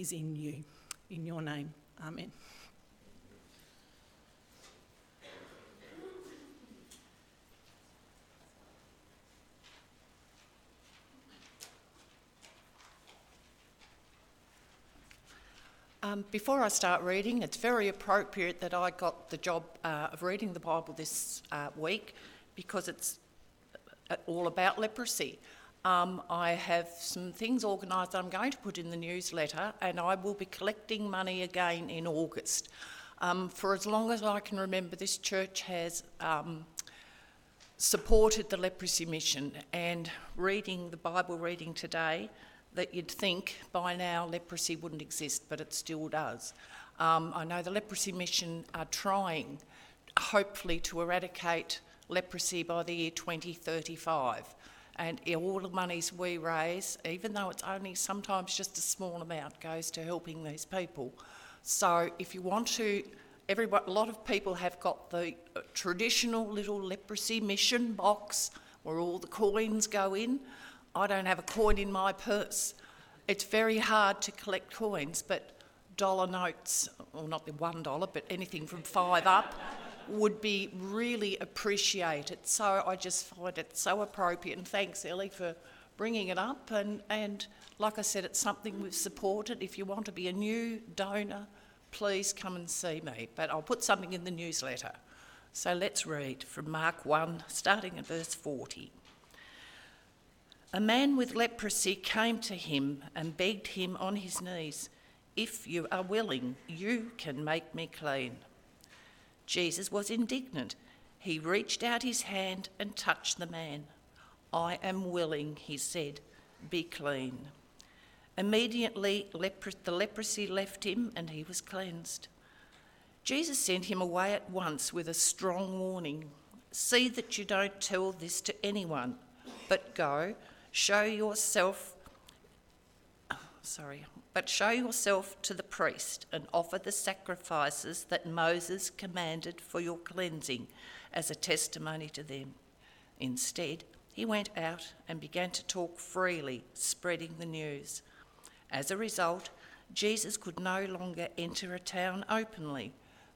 is in you. In your name, Amen. Um, before I start reading, it's very appropriate that I got the job uh, of reading the Bible this uh, week because it's uh, all about leprosy. Um, I have some things organised that I'm going to put in the newsletter, and I will be collecting money again in August. Um, for as long as I can remember, this church has um, supported the leprosy mission, and reading the Bible reading today that you'd think by now leprosy wouldn't exist, but it still does. Um, I know the Leprosy Mission are trying, hopefully, to eradicate leprosy by the year 2035. And all the monies we raise, even though it's only sometimes just a small amount, goes to helping these people. So if you want to, everyone, a lot of people have got the uh, traditional little leprosy mission box where all the coins go in. I don't have a coin in my purse. It's very hard to collect coins, but dollar notes, well, not the one dollar, but anything from five up, would be really appreciated. So I just find it so appropriate. And thanks, Ellie, for bringing it up. And, and like I said, it's something we've supported. If you want to be a new donor, please come and see me. But I'll put something in the newsletter. So let's read from Mark 1, starting at verse 40. A man with leprosy came to him and begged him on his knees, If you are willing, you can make me clean. Jesus was indignant. He reached out his hand and touched the man. I am willing, he said, be clean. Immediately, the leprosy left him and he was cleansed. Jesus sent him away at once with a strong warning See that you don't tell this to anyone, but go Show yourself, sorry, but show yourself to the priest and offer the sacrifices that Moses commanded for your cleansing as a testimony to them. Instead, he went out and began to talk freely, spreading the news. As a result, Jesus could no longer enter a town openly,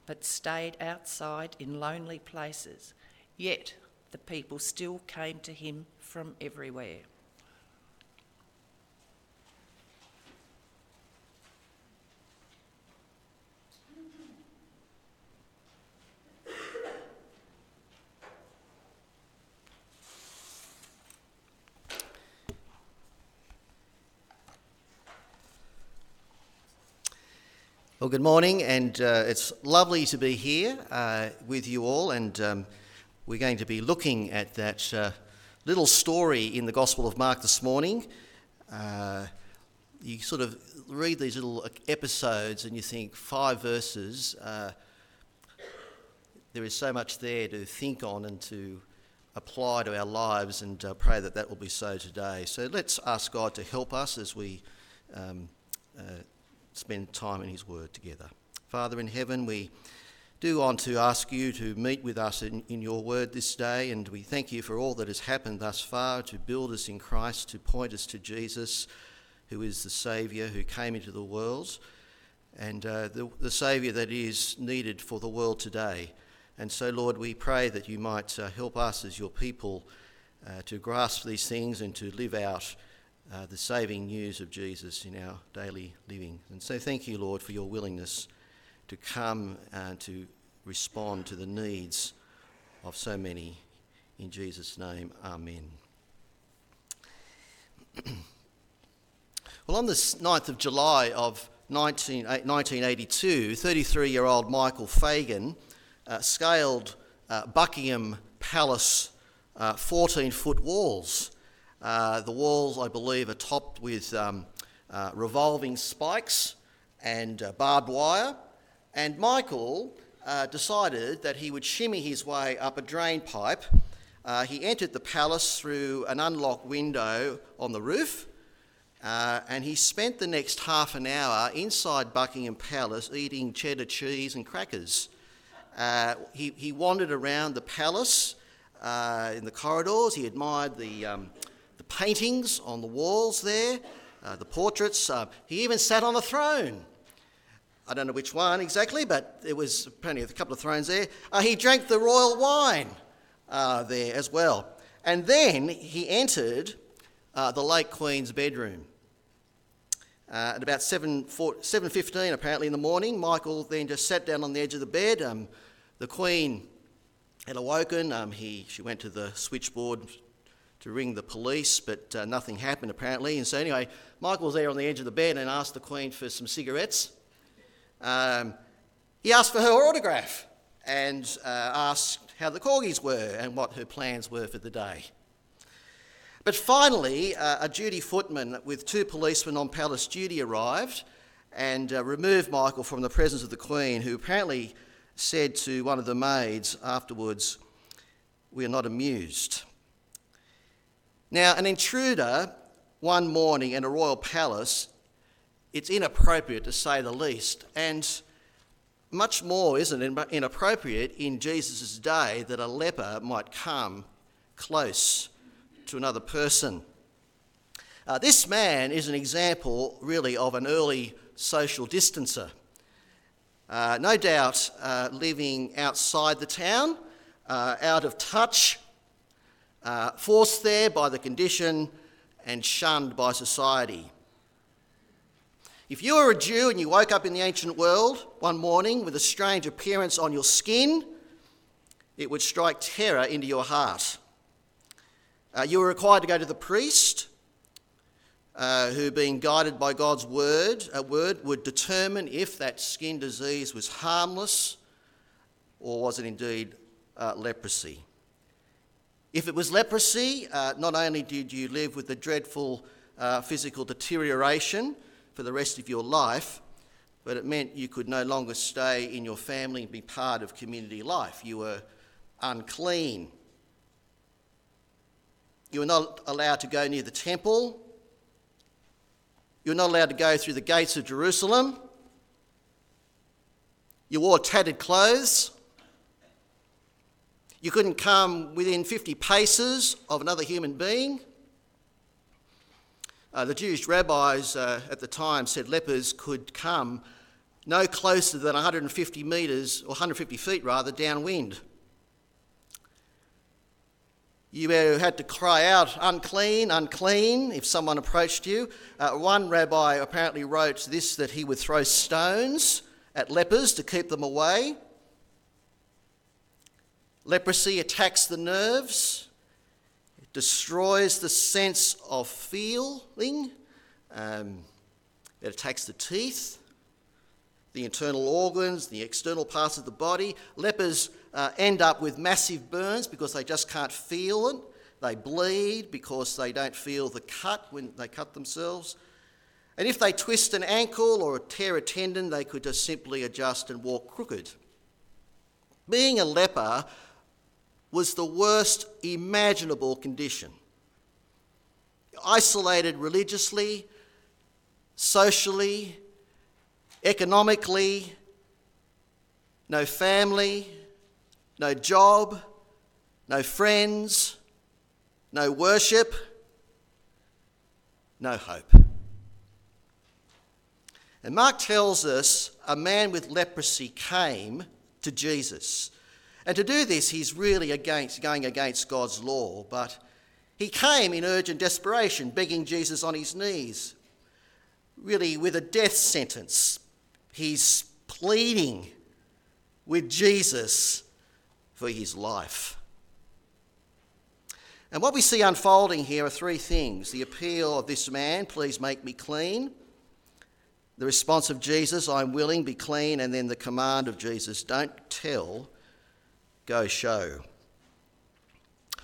but stayed outside in lonely places. Yet the people still came to him from everywhere. Well, good morning, and uh, it's lovely to be here uh, with you all. And um, we're going to be looking at that uh, little story in the Gospel of Mark this morning. Uh, you sort of read these little episodes and you think, five verses, uh, there is so much there to think on and to apply to our lives, and uh, pray that that will be so today. So let's ask God to help us as we. Um, spend time in His Word together. Father in heaven, we do want to ask you to meet with us in, in your Word this day, and we thank you for all that has happened thus far to build us in Christ, to point us to Jesus, who is the Saviour who came into the world, and uh, the, the Saviour that is needed for the world today. And so, Lord, we pray that you might uh, help us as your people uh, to grasp these things and to live out uh, the saving news of Jesus in our daily living. And so, thank you, Lord, for your willingness to come and to respond to the needs of so many. In Jesus' name, Amen. well, on the 9th of July of 19, 1982, 33 year old Michael Fagan uh, scaled uh, Buckingham Palace 14 uh, foot walls uh, the walls, I believe, are topped with um, uh, revolving spikes and uh, barbed wire. And Michael uh, decided that he would shimmy his way up a drain pipe. Uh, he entered the palace through an unlocked window on the roof. and he spent the next half an hour inside Buckingham Palace eating cheddar cheese and crackers. he, he wandered around the palace in the corridors. He admired the, um, the paintings on the walls there. uh, the portraits. Uh, he even sat on a throne. I don't know which one exactly, but there was apparently a couple of thrones there. Uh, he drank the royal wine uh, there as well. And then he entered uh, the late Queen's bedroom. At about 7, 7.15 apparently in the morning, Michael then just sat down on the edge of the bed. Um, the Queen had awoken. Um, he, she went to the switchboard to ring the police, but uh, nothing happened apparently. And so, anyway, Michael was there on the edge of the bed and asked the Queen for some cigarettes. Um, he asked for her autograph and uh, asked how the corgis were and what her plans were for the day. But finally, uh, a duty footman with two policemen on palace duty arrived and uh, removed Michael from the presence of the Queen, who apparently said to one of the maids afterwards, We are not amused. Now, an intruder one morning in a royal palace, it's inappropriate to say the least, and much more, isn't inappropriate in Jesus' day that a leper might come close to another person. Uh, this man is an example, really, of an early social distancer. Uh, no doubt uh, living outside the town, uh, out of touch, uh, forced there by the condition, and shunned by society. If you were a Jew and you woke up in the ancient world one morning with a strange appearance on your skin, it would strike terror into your heart. Uh, you were required to go to the priest, uh, who, being guided by God's word, a word, would determine if that skin disease was harmless or was it indeed uh, leprosy. If it was leprosy, uh, not only did you live with the dreadful uh, physical deterioration for the rest of your life, but it meant you could no longer stay in your family and be part of community life. You were unclean. You were not allowed to go near the temple. You were not allowed to go through the gates of Jerusalem. You wore tattered clothes. You couldn't come within 50 paces of another human being. Uh, the Jewish rabbis uh, at the time said lepers could come no closer than 150 metres, or 150 feet rather, downwind. You had to cry out, unclean, unclean, if someone approached you. Uh, one rabbi apparently wrote this that he would throw stones at lepers to keep them away. Leprosy attacks the nerves, it destroys the sense of feeling, um, it attacks the teeth, the internal organs, the external parts of the body. Lepers uh, end up with massive burns because they just can't feel it. They bleed because they don't feel the cut when they cut themselves. And if they twist an ankle or tear a tendon, they could just simply adjust and walk crooked. Being a leper was the worst imaginable condition. Isolated religiously, socially, economically, no family, no job, no friends, no worship, no hope. And Mark tells us a man with leprosy came to Jesus. And to do this, he's really against, going against God's law, but he came in urgent desperation, begging Jesus on his knees, really with a death sentence. He's pleading with Jesus for his life. And what we see unfolding here are three things the appeal of this man, please make me clean. The response of Jesus, I'm willing, be clean. And then the command of Jesus, don't tell, go show.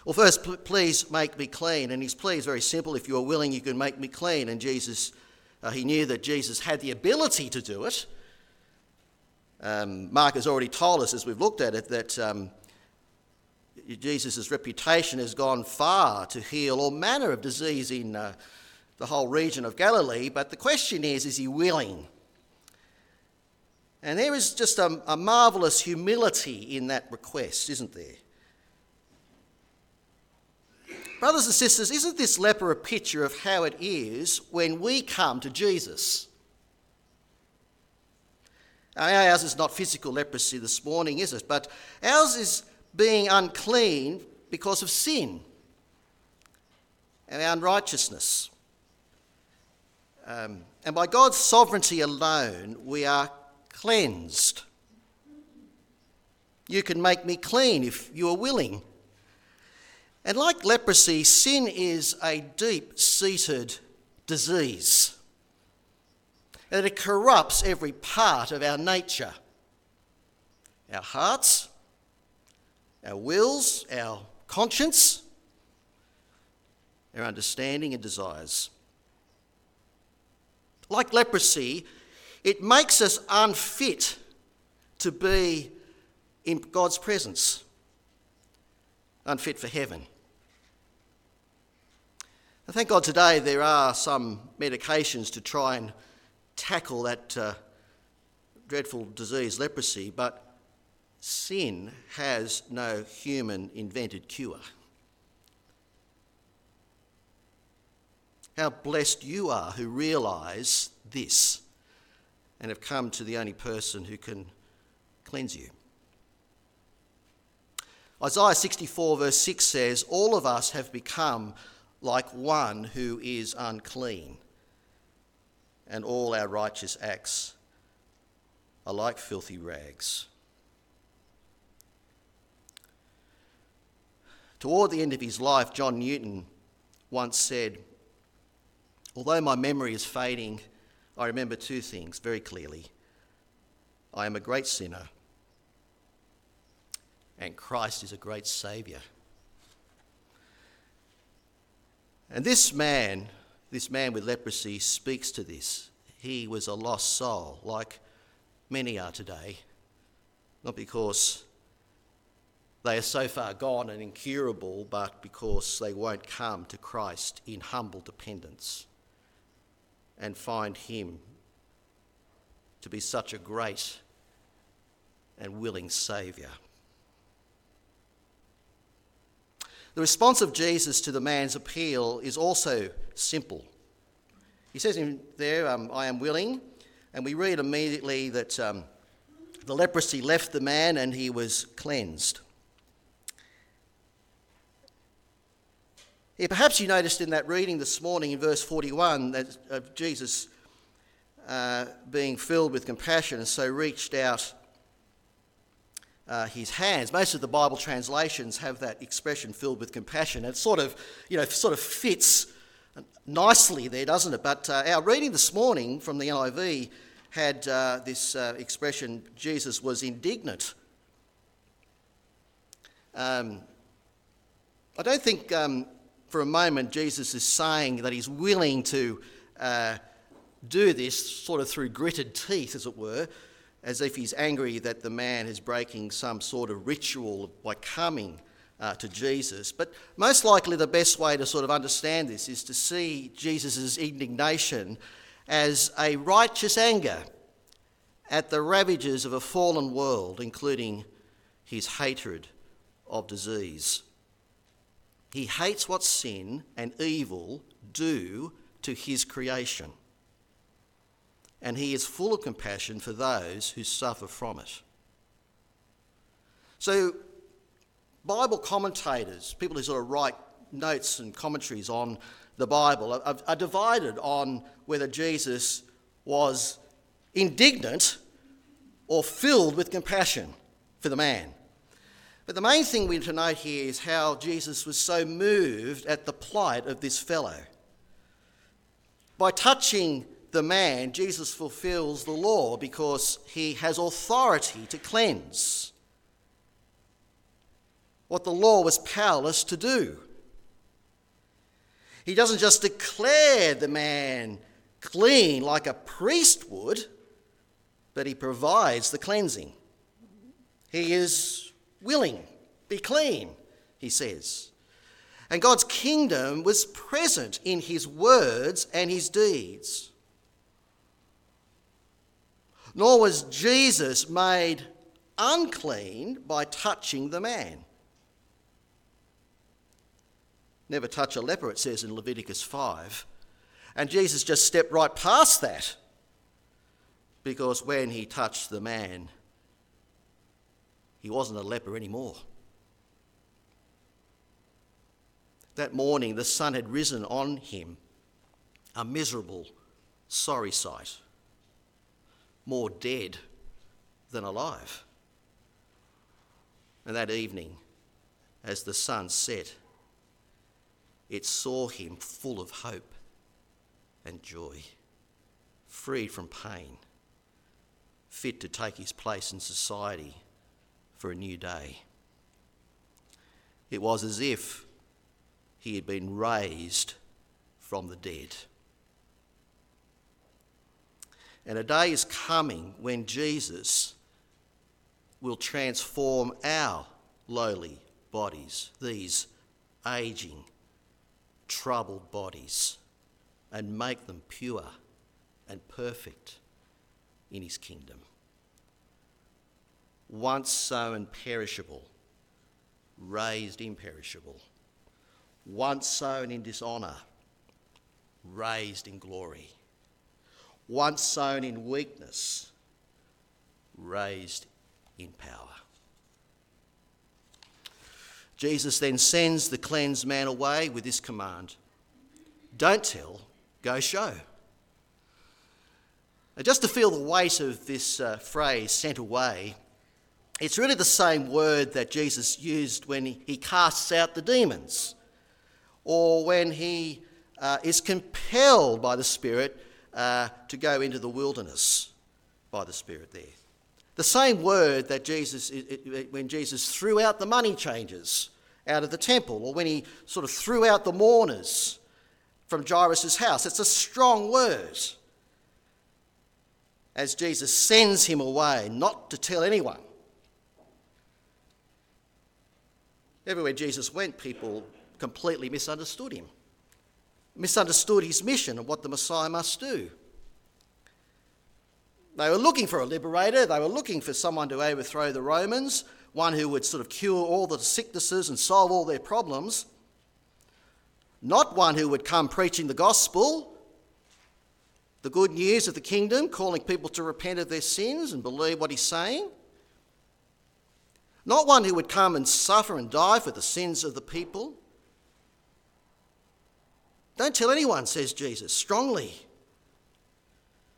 Well, first, please make me clean. And his plea is very simple. If you are willing, you can make me clean. And Jesus, uh, he knew that Jesus had the ability to do it. Um, Mark has already told us, as we've looked at it, that um, Jesus' reputation has gone far to heal all manner of disease in uh, the whole region of Galilee, but the question is is he willing? And there is just a, a marvellous humility in that request, isn't there? Brothers and sisters, isn't this leper a picture of how it is when we come to Jesus? Ours is not physical leprosy this morning, is it? But ours is being unclean because of sin and unrighteousness. Um, and by God's sovereignty alone, we are cleansed. You can make me clean if you are willing. And like leprosy, sin is a deep seated disease. And it corrupts every part of our nature our hearts, our wills, our conscience, our understanding and desires. Like leprosy, it makes us unfit to be in God's presence, unfit for heaven. I thank God today there are some medications to try and tackle that uh, dreadful disease, leprosy, but sin has no human invented cure. How blessed you are who realise this and have come to the only person who can cleanse you. Isaiah 64, verse 6 says, All of us have become like one who is unclean, and all our righteous acts are like filthy rags. Toward the end of his life, John Newton once said, Although my memory is fading, I remember two things very clearly. I am a great sinner, and Christ is a great Saviour. And this man, this man with leprosy, speaks to this. He was a lost soul, like many are today, not because they are so far gone and incurable, but because they won't come to Christ in humble dependence and find Him to be such a great and willing Saviour. The response of Jesus to the man's appeal is also simple. He says in there, um, I am willing, and we read immediately that um, the leprosy left the man and he was cleansed. Yeah, perhaps you noticed in that reading this morning in verse 41 that Jesus uh, being filled with compassion and so reached out uh, his hands. Most of the Bible translations have that expression filled with compassion. It sort of, you know, sort of fits nicely there, doesn't it? But uh, our reading this morning from the NIV had uh, this uh, expression Jesus was indignant. Um, I don't think um, for a moment, Jesus is saying that he's willing to uh, do this sort of through gritted teeth, as it were, as if he's angry that the man is breaking some sort of ritual by coming uh, to Jesus. But most likely, the best way to sort of understand this is to see Jesus' indignation as a righteous anger at the ravages of a fallen world, including his hatred of disease. He hates what sin and evil do to his creation. And he is full of compassion for those who suffer from it. So, Bible commentators, people who sort of write notes and commentaries on the Bible, are, are divided on whether Jesus was indignant or filled with compassion for the man. But the main thing we need to note here is how Jesus was so moved at the plight of this fellow. By touching the man, Jesus fulfills the law because he has authority to cleanse. What the law was powerless to do. He doesn't just declare the man clean like a priest would, but he provides the cleansing. He is willing, be clean, he says. And God's kingdom was present in his words and his deeds. Nor was Jesus made unclean by touching the man. never touch a leper, it says in Leviticus 5. And Jesus just stepped right past that because when he touched the man, he wasn't a leper anymore. That morning, the sun had risen on him, a miserable, sorry sight, more dead than alive. And that evening, as the sun set, it saw him full of hope and joy, freed from pain, fit to take his place in society for a new day. It was as if he had been raised from the dead. And a day is coming when Jesus will transform our lowly bodies, these aging, troubled bodies, and make them pure and perfect in his kingdom. Once sown perishable, raised imperishable. Once sown in dishonour, raised in glory. Once sown in weakness, raised in power. Jesus then sends the cleansed man away with this command Don't tell, go show. Just to feel the weight of this uh, phrase, sent away, it's really the same word that Jesus used when he, casts out the demons or when he uh, is compelled by the Spirit uh, to go into the wilderness by the Spirit there. The same word that Jesus, when Jesus threw out the money changers out of the temple, or when he sort of threw out the mourners from Jairus' house. It's a strong word. As Jesus sends him away, not to tell anyone. Everywhere Jesus went, people completely misunderstood him, misunderstood his mission and what the Messiah must do. They were looking for a liberator, they were looking for someone to overthrow the Romans, one who would sort of cure all the sicknesses and solve all their problems. Not one who would come preaching the gospel, the good news of the kingdom, calling people to repent of their sins and believe what he's saying. Not one who would come and suffer and die for the sins of the people. Don't tell anyone, says Jesus, strongly.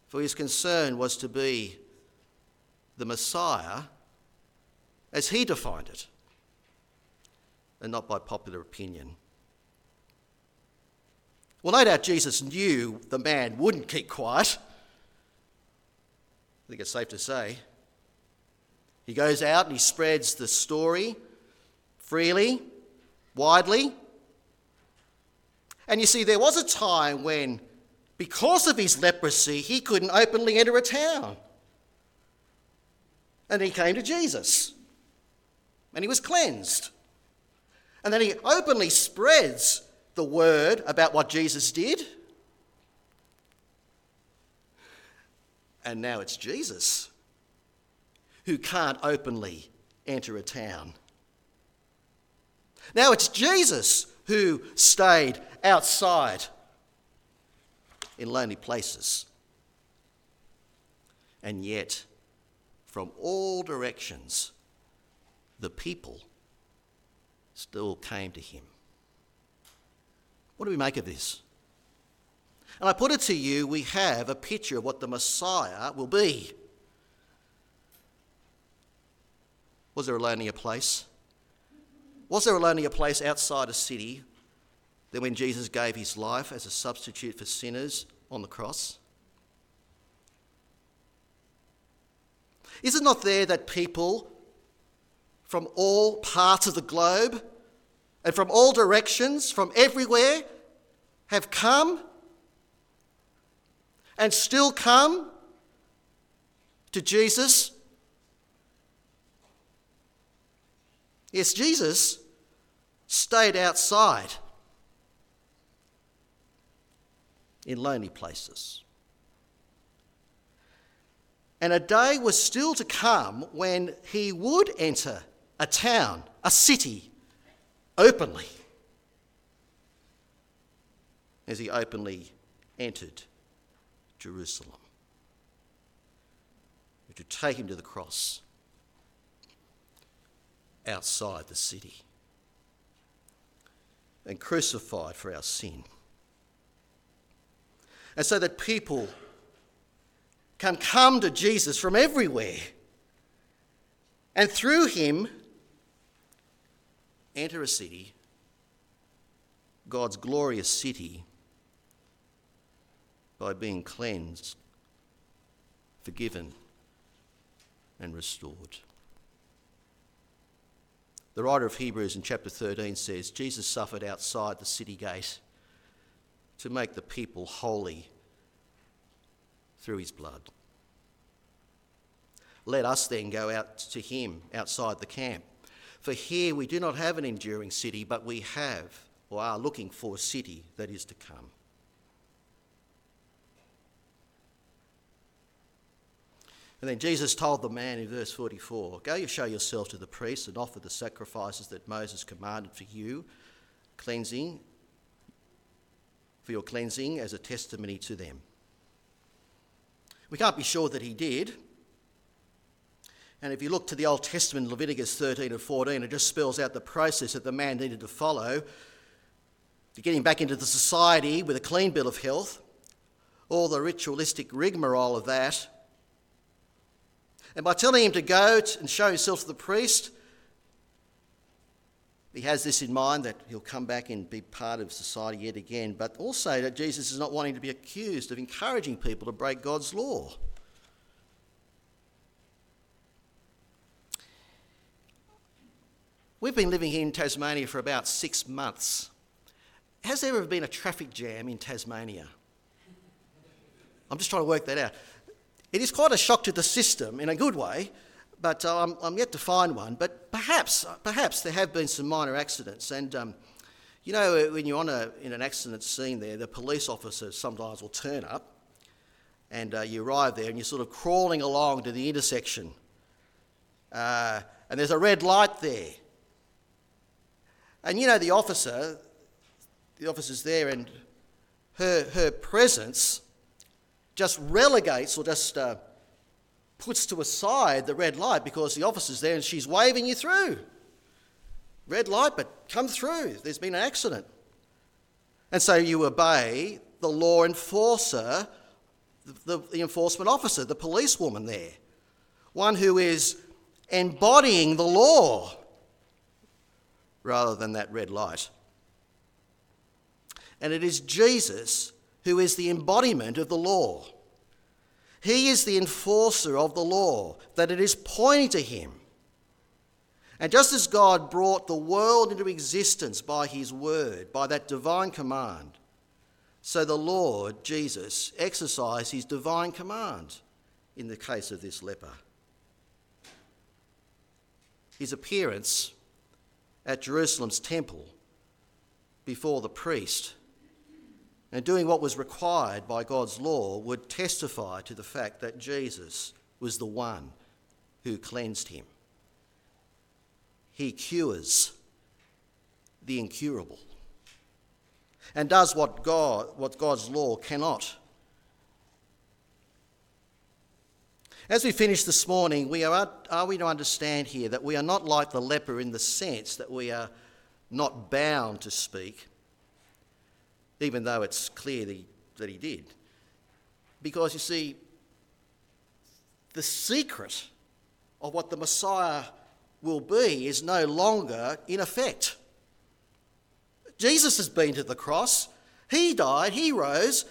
For his concern was to be the Messiah as he defined it, and not by popular opinion. Well, no doubt Jesus knew the man wouldn't keep quiet. I think it's safe to say. He goes out and he spreads the story freely, widely. And you see, there was a time when, because of his leprosy, he couldn't openly enter a town. And he came to Jesus and he was cleansed. And then he openly spreads the word about what Jesus did. And now it's Jesus who can't openly enter a town. Now it's Jesus who stayed outside in lonely places. And yet, from all directions, the people still came to him. What do we make of this? And I put it to you, we have a picture of what the Messiah will be. Was there a lonelier place? Was there a lonelier place outside a city than when Jesus gave his life as a substitute for sinners on the cross? Is it not there that people from all parts of the globe and from all directions, from everywhere, have come and still come to Jesus. Yes, Jesus stayed outside in lonely places. And a day was still to come when he would enter a town, a city, openly. as he openly entered Jerusalem. To take him to the cross outside the city and crucified for our sin. And so that people can come to Jesus from everywhere and through him enter a city, God's glorious city, by being cleansed, forgiven, and restored. The writer of Hebrews in chapter 13 says Jesus suffered outside the city gate to make the people holy through his blood. Let us then go out to him outside the camp. For here we do not have an enduring city, but we have or are looking for a city that is to come. And then Jesus told the man in verse 44 Go you show yourself to the priest and offer the sacrifices that Moses commanded for you, cleansing, for your cleansing as a testimony to them. We can't be sure that he did. And if you look to the Old Testament, Leviticus 13 and 14, it just spells out the process that the man needed to follow to get him back into the society with a clean bill of health, all the ritualistic rigmarole of that and by telling him to go and show himself to the priest, he has this in mind that he'll come back and be part of society yet again, but also that Jesus is not wanting to be accused of encouraging people to break God's law. We've been living here in Tasmania for about six months. Has there ever been a traffic jam in Tasmania? I'm just trying to work that out. It is quite a shock to the system in a good way, but uh, I'm, I'm, yet to find one. But perhaps, perhaps there have been some minor accidents. And um, you know, when you're on a, in an accident scene there, the police officers sometimes will turn up and uh, you arrive there and you're sort of crawling along to the intersection. Uh, and there's a red light there. And you know, the officer, the officer's there, and her, her presence just relegates or just uh, puts to aside the red light because the officer's there and she's waving you through. Red light, but come through. There's been an accident. And so you obey the law enforcer, the, the enforcement officer, the policewoman there, one who is embodying the law rather than that red light. And it is Jesus who is the embodiment of the law. He is the enforcer of the law, that it is pointing to him. And just as God brought the world into existence by his word, by that divine command, so the Lord, Jesus, exercised his divine command in the case of this leper. His appearance at Jerusalem's temple before the priest and doing what was required by God's law would testify to the fact that Jesus was the one who cleansed him. He cures the incurable and does what God what God's law cannot. As we finish this morning, we are, are we to understand here that we are not like the leper in the sense that we are not bound to speak, even though it's clear that he, that he did. Because you see, the secret of what the Messiah will be is no longer in effect. Jesus has been to the cross, he died, he rose,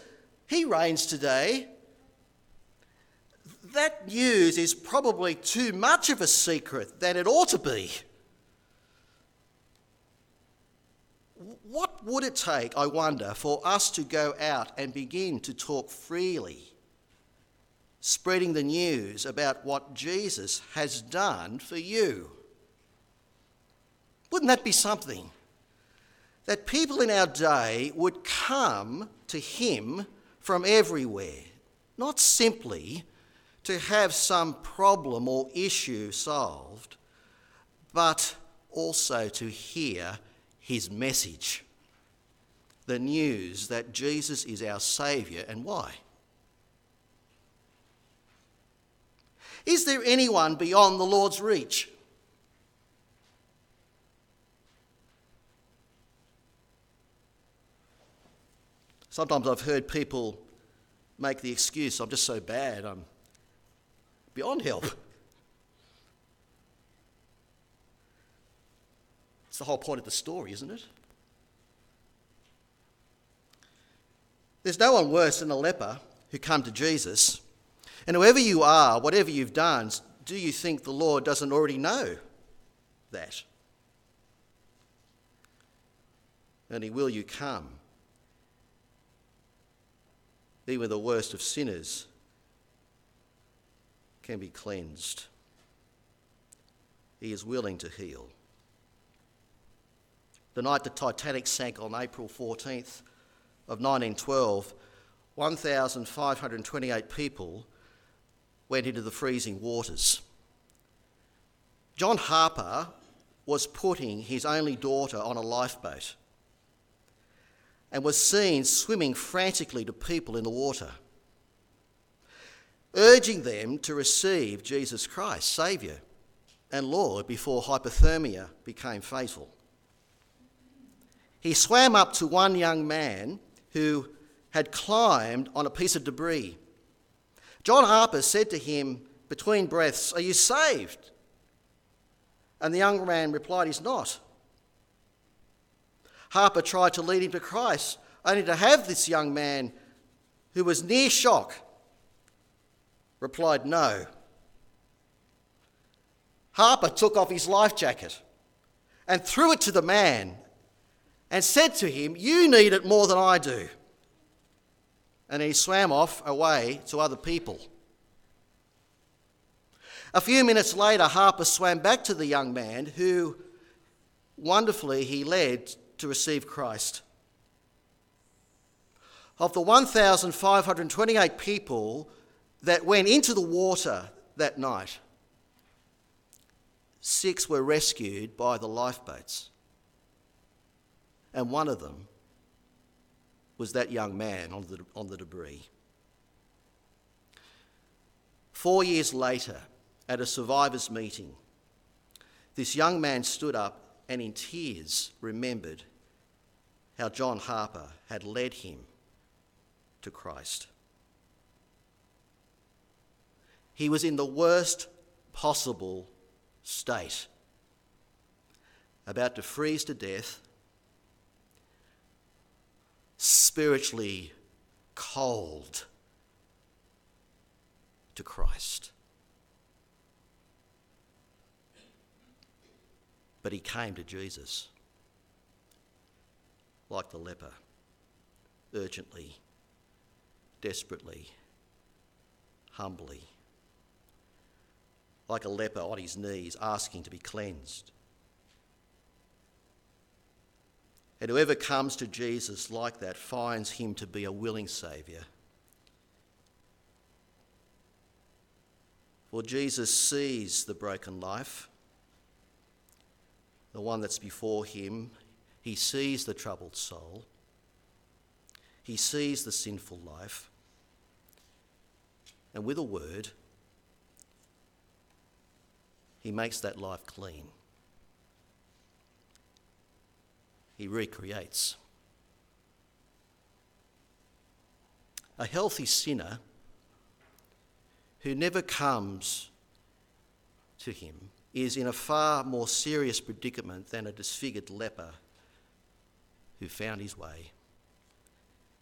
he reigns today. That news is probably too much of a secret than it ought to be. What would it take, I wonder, for us to go out and begin to talk freely, spreading the news about what Jesus has done for you? Wouldn't that be something? That people in our day would come to Him from everywhere, not simply to have some problem or issue solved, but also to hear his message. the news that Jesus is our Saviour and why? Is there anyone beyond the Lord's reach? Sometimes I've heard people make the excuse, I'm just so bad, I'm beyond help. The whole point of the story, isn't it? There's no one worse than a leper who come to Jesus. And whoever you are, whatever you've done, do you think the Lord doesn't already know that? Only will you come? Even the worst of sinners can be cleansed. He is willing to heal. The night the Titanic sank on April 14th of 1912, 1,528 people went into the freezing waters. John Harper was putting his only daughter on a lifeboat and was seen swimming frantically to people in the water, urging them to receive Jesus Christ, Saviour and Lord, before hypothermia became fatal. He swam up to one young man who had climbed on a piece of debris. John Harper said to him between breaths, Are you saved? And the young man replied, He's not. Harper tried to lead him to Christ, only to have this young man, who was near shock, replied, No. Harper took off his life jacket and threw it to the man and said to him, You need it more than I do. And he swam off away to other people. A few minutes later, Harper swam back to the young man who wonderfully he led to receive Christ. Of the 1,528 people that went into the water that night, six were rescued by the lifeboats and one of them was that young man on the, on the debris. Four years later, at a survivors' meeting, this young man stood up and in tears remembered how John Harper had led him to Christ. He was in the worst possible state, about to freeze to death spiritually cold to Christ. But he came to Jesus like the leper, urgently, desperately, humbly, like a leper on his knees asking to be cleansed. And whoever comes to Jesus like that finds him to be a willing Saviour. For Jesus sees the broken life, the one that's before him. He sees the troubled soul. He sees the sinful life. And with a word, he makes that life clean. He recreates. A healthy sinner who never comes to him is in a far more serious predicament than a disfigured leper who found his way.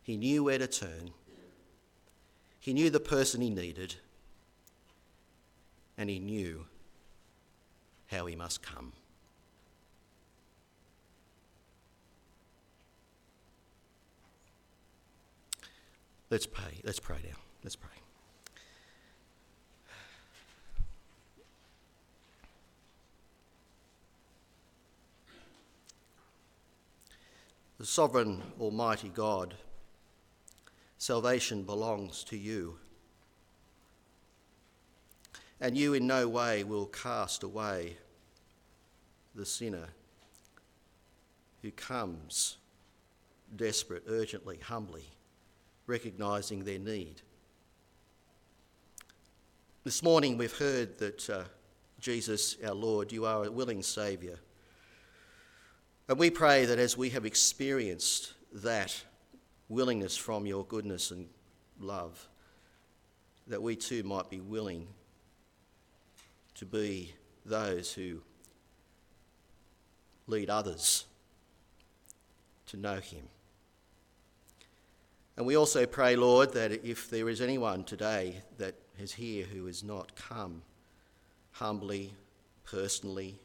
He knew where to turn, he knew the person he needed, and he knew how he must come. Let's pray. Let's pray now. Let's pray. The sovereign Almighty God, salvation belongs to you. And you in no way will cast away the sinner who comes desperate, urgently, humbly, recognising their need. This morning we've heard that uh, Jesus, our Lord, you are a willing Saviour. And we pray that as we have experienced that willingness from your goodness and love, that we too might be willing to be those who lead others to know him. And we also pray, Lord, that if there is anyone today that is here who has not come humbly, personally,